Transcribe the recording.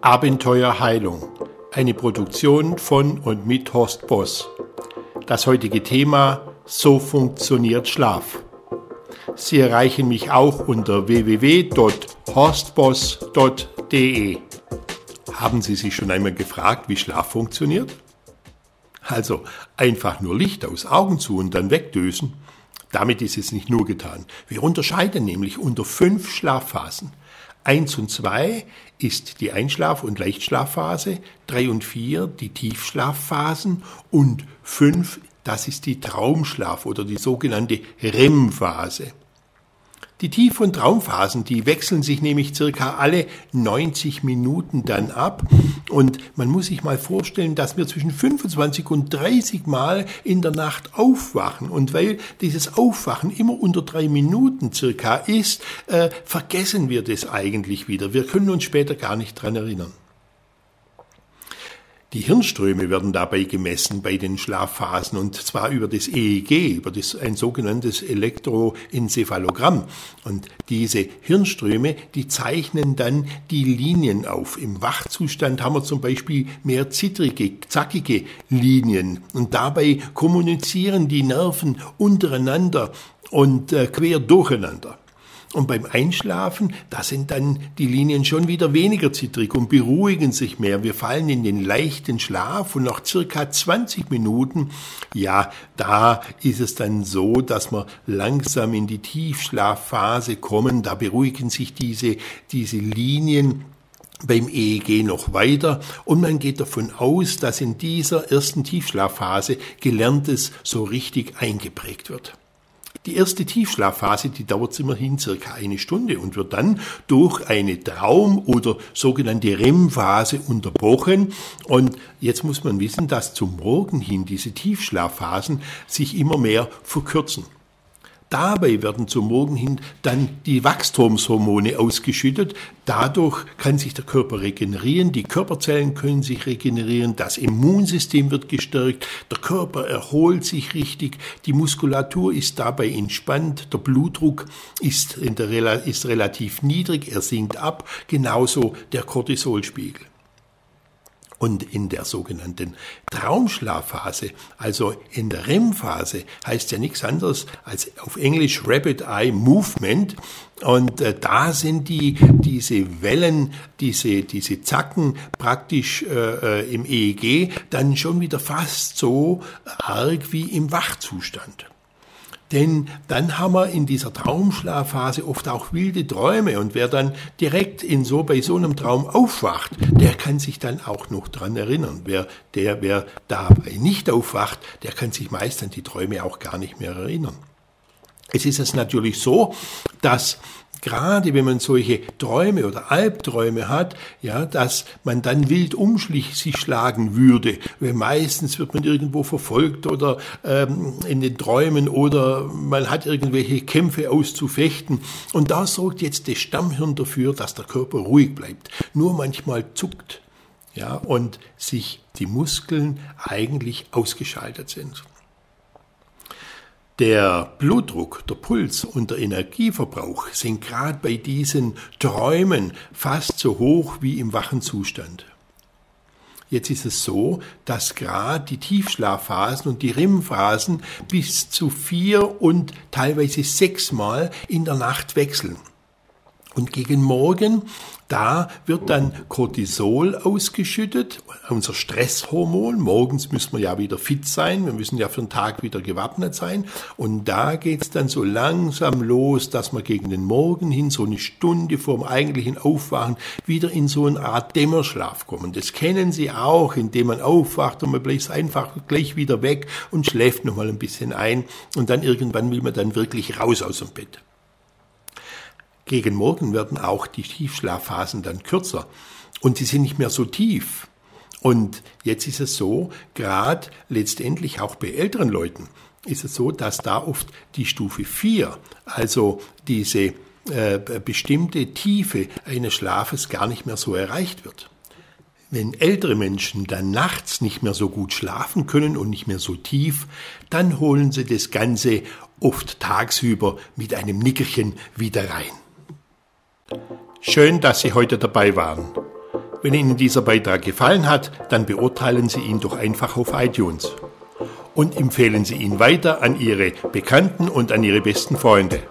Abenteuerheilung. Eine Produktion von und mit Horst Boss. Das heutige Thema So funktioniert Schlaf. Sie erreichen mich auch unter www.horstboss.de. Haben Sie sich schon einmal gefragt, wie Schlaf funktioniert? Also einfach nur Licht aus, Augen zu und dann wegdösen. Damit ist es nicht nur getan. Wir unterscheiden nämlich unter fünf Schlafphasen. Eins und zwei ist die Einschlaf- und Leichtschlafphase, drei und vier die Tiefschlafphasen und fünf, das ist die Traumschlaf oder die sogenannte REM-Phase. Die Tief- und Traumphasen, die wechseln sich nämlich circa alle 90 Minuten dann ab. Und man muss sich mal vorstellen, dass wir zwischen 25 und 30 Mal in der Nacht aufwachen. Und weil dieses Aufwachen immer unter drei Minuten circa ist, äh, vergessen wir das eigentlich wieder. Wir können uns später gar nicht dran erinnern. Die Hirnströme werden dabei gemessen bei den Schlafphasen und zwar über das EEG, über das, ein sogenanntes Elektroenzephalogramm. Und diese Hirnströme, die zeichnen dann die Linien auf. Im Wachzustand haben wir zum Beispiel mehr zittrige, zackige Linien und dabei kommunizieren die Nerven untereinander und äh, quer durcheinander. Und beim Einschlafen, da sind dann die Linien schon wieder weniger zittrig und beruhigen sich mehr. Wir fallen in den leichten Schlaf und nach circa 20 Minuten, ja, da ist es dann so, dass wir langsam in die Tiefschlafphase kommen. Da beruhigen sich diese, diese Linien beim EEG noch weiter und man geht davon aus, dass in dieser ersten Tiefschlafphase Gelerntes so richtig eingeprägt wird. Die erste Tiefschlafphase, die dauert immerhin circa eine Stunde und wird dann durch eine Traum- oder sogenannte REM-Phase unterbrochen. Und jetzt muss man wissen, dass zum Morgen hin diese Tiefschlafphasen sich immer mehr verkürzen. Dabei werden zum Morgen hin dann die Wachstumshormone ausgeschüttet. Dadurch kann sich der Körper regenerieren, die Körperzellen können sich regenerieren, das Immunsystem wird gestärkt, der Körper erholt sich richtig, die Muskulatur ist dabei entspannt, der Blutdruck ist, der, ist relativ niedrig, er sinkt ab, genauso der Cortisolspiegel. Und in der sogenannten Traumschlafphase, also in der REM-Phase, heißt ja nichts anderes als auf Englisch Rapid Eye Movement. Und äh, da sind die, diese Wellen, diese, diese Zacken praktisch äh, äh im EEG dann schon wieder fast so arg wie im Wachzustand. Denn dann haben wir in dieser Traumschlafphase oft auch wilde Träume und wer dann direkt in so bei so einem Traum aufwacht, der kann sich dann auch noch dran erinnern. Wer der wer dabei nicht aufwacht, der kann sich meist an die Träume auch gar nicht mehr erinnern. Es ist es natürlich so, dass gerade wenn man solche Träume oder Albträume hat, ja, dass man dann wild um sich schlagen würde. Weil meistens wird man irgendwo verfolgt oder ähm, in den Träumen oder man hat irgendwelche Kämpfe auszufechten. Und da sorgt jetzt das Stammhirn dafür, dass der Körper ruhig bleibt. Nur manchmal zuckt, ja, und sich die Muskeln eigentlich ausgeschaltet sind. Der Blutdruck, der Puls und der Energieverbrauch sind gerade bei diesen Träumen fast so hoch wie im wachen Zustand. Jetzt ist es so, dass gerade die Tiefschlafphasen und die REM-Phasen bis zu vier und teilweise sechsmal in der Nacht wechseln. Und gegen Morgen, da wird dann Cortisol ausgeschüttet, unser Stresshormon. Morgens müssen wir ja wieder fit sein, wir müssen ja für den Tag wieder gewappnet sein. Und da geht's dann so langsam los, dass wir gegen den Morgen hin, so eine Stunde vor dem eigentlichen Aufwachen, wieder in so eine Art Dämmerschlaf kommen. Das kennen Sie auch, indem man aufwacht und man bleibt einfach gleich wieder weg und schläft nochmal ein bisschen ein. Und dann irgendwann will man dann wirklich raus aus dem Bett. Gegen Morgen werden auch die Tiefschlafphasen dann kürzer und sie sind nicht mehr so tief. Und jetzt ist es so, gerade letztendlich auch bei älteren Leuten, ist es so, dass da oft die Stufe 4, also diese äh, bestimmte Tiefe eines Schlafes gar nicht mehr so erreicht wird. Wenn ältere Menschen dann nachts nicht mehr so gut schlafen können und nicht mehr so tief, dann holen sie das Ganze oft tagsüber mit einem Nickerchen wieder rein. Schön, dass Sie heute dabei waren. Wenn Ihnen dieser Beitrag gefallen hat, dann beurteilen Sie ihn doch einfach auf iTunes. Und empfehlen Sie ihn weiter an Ihre Bekannten und an Ihre besten Freunde.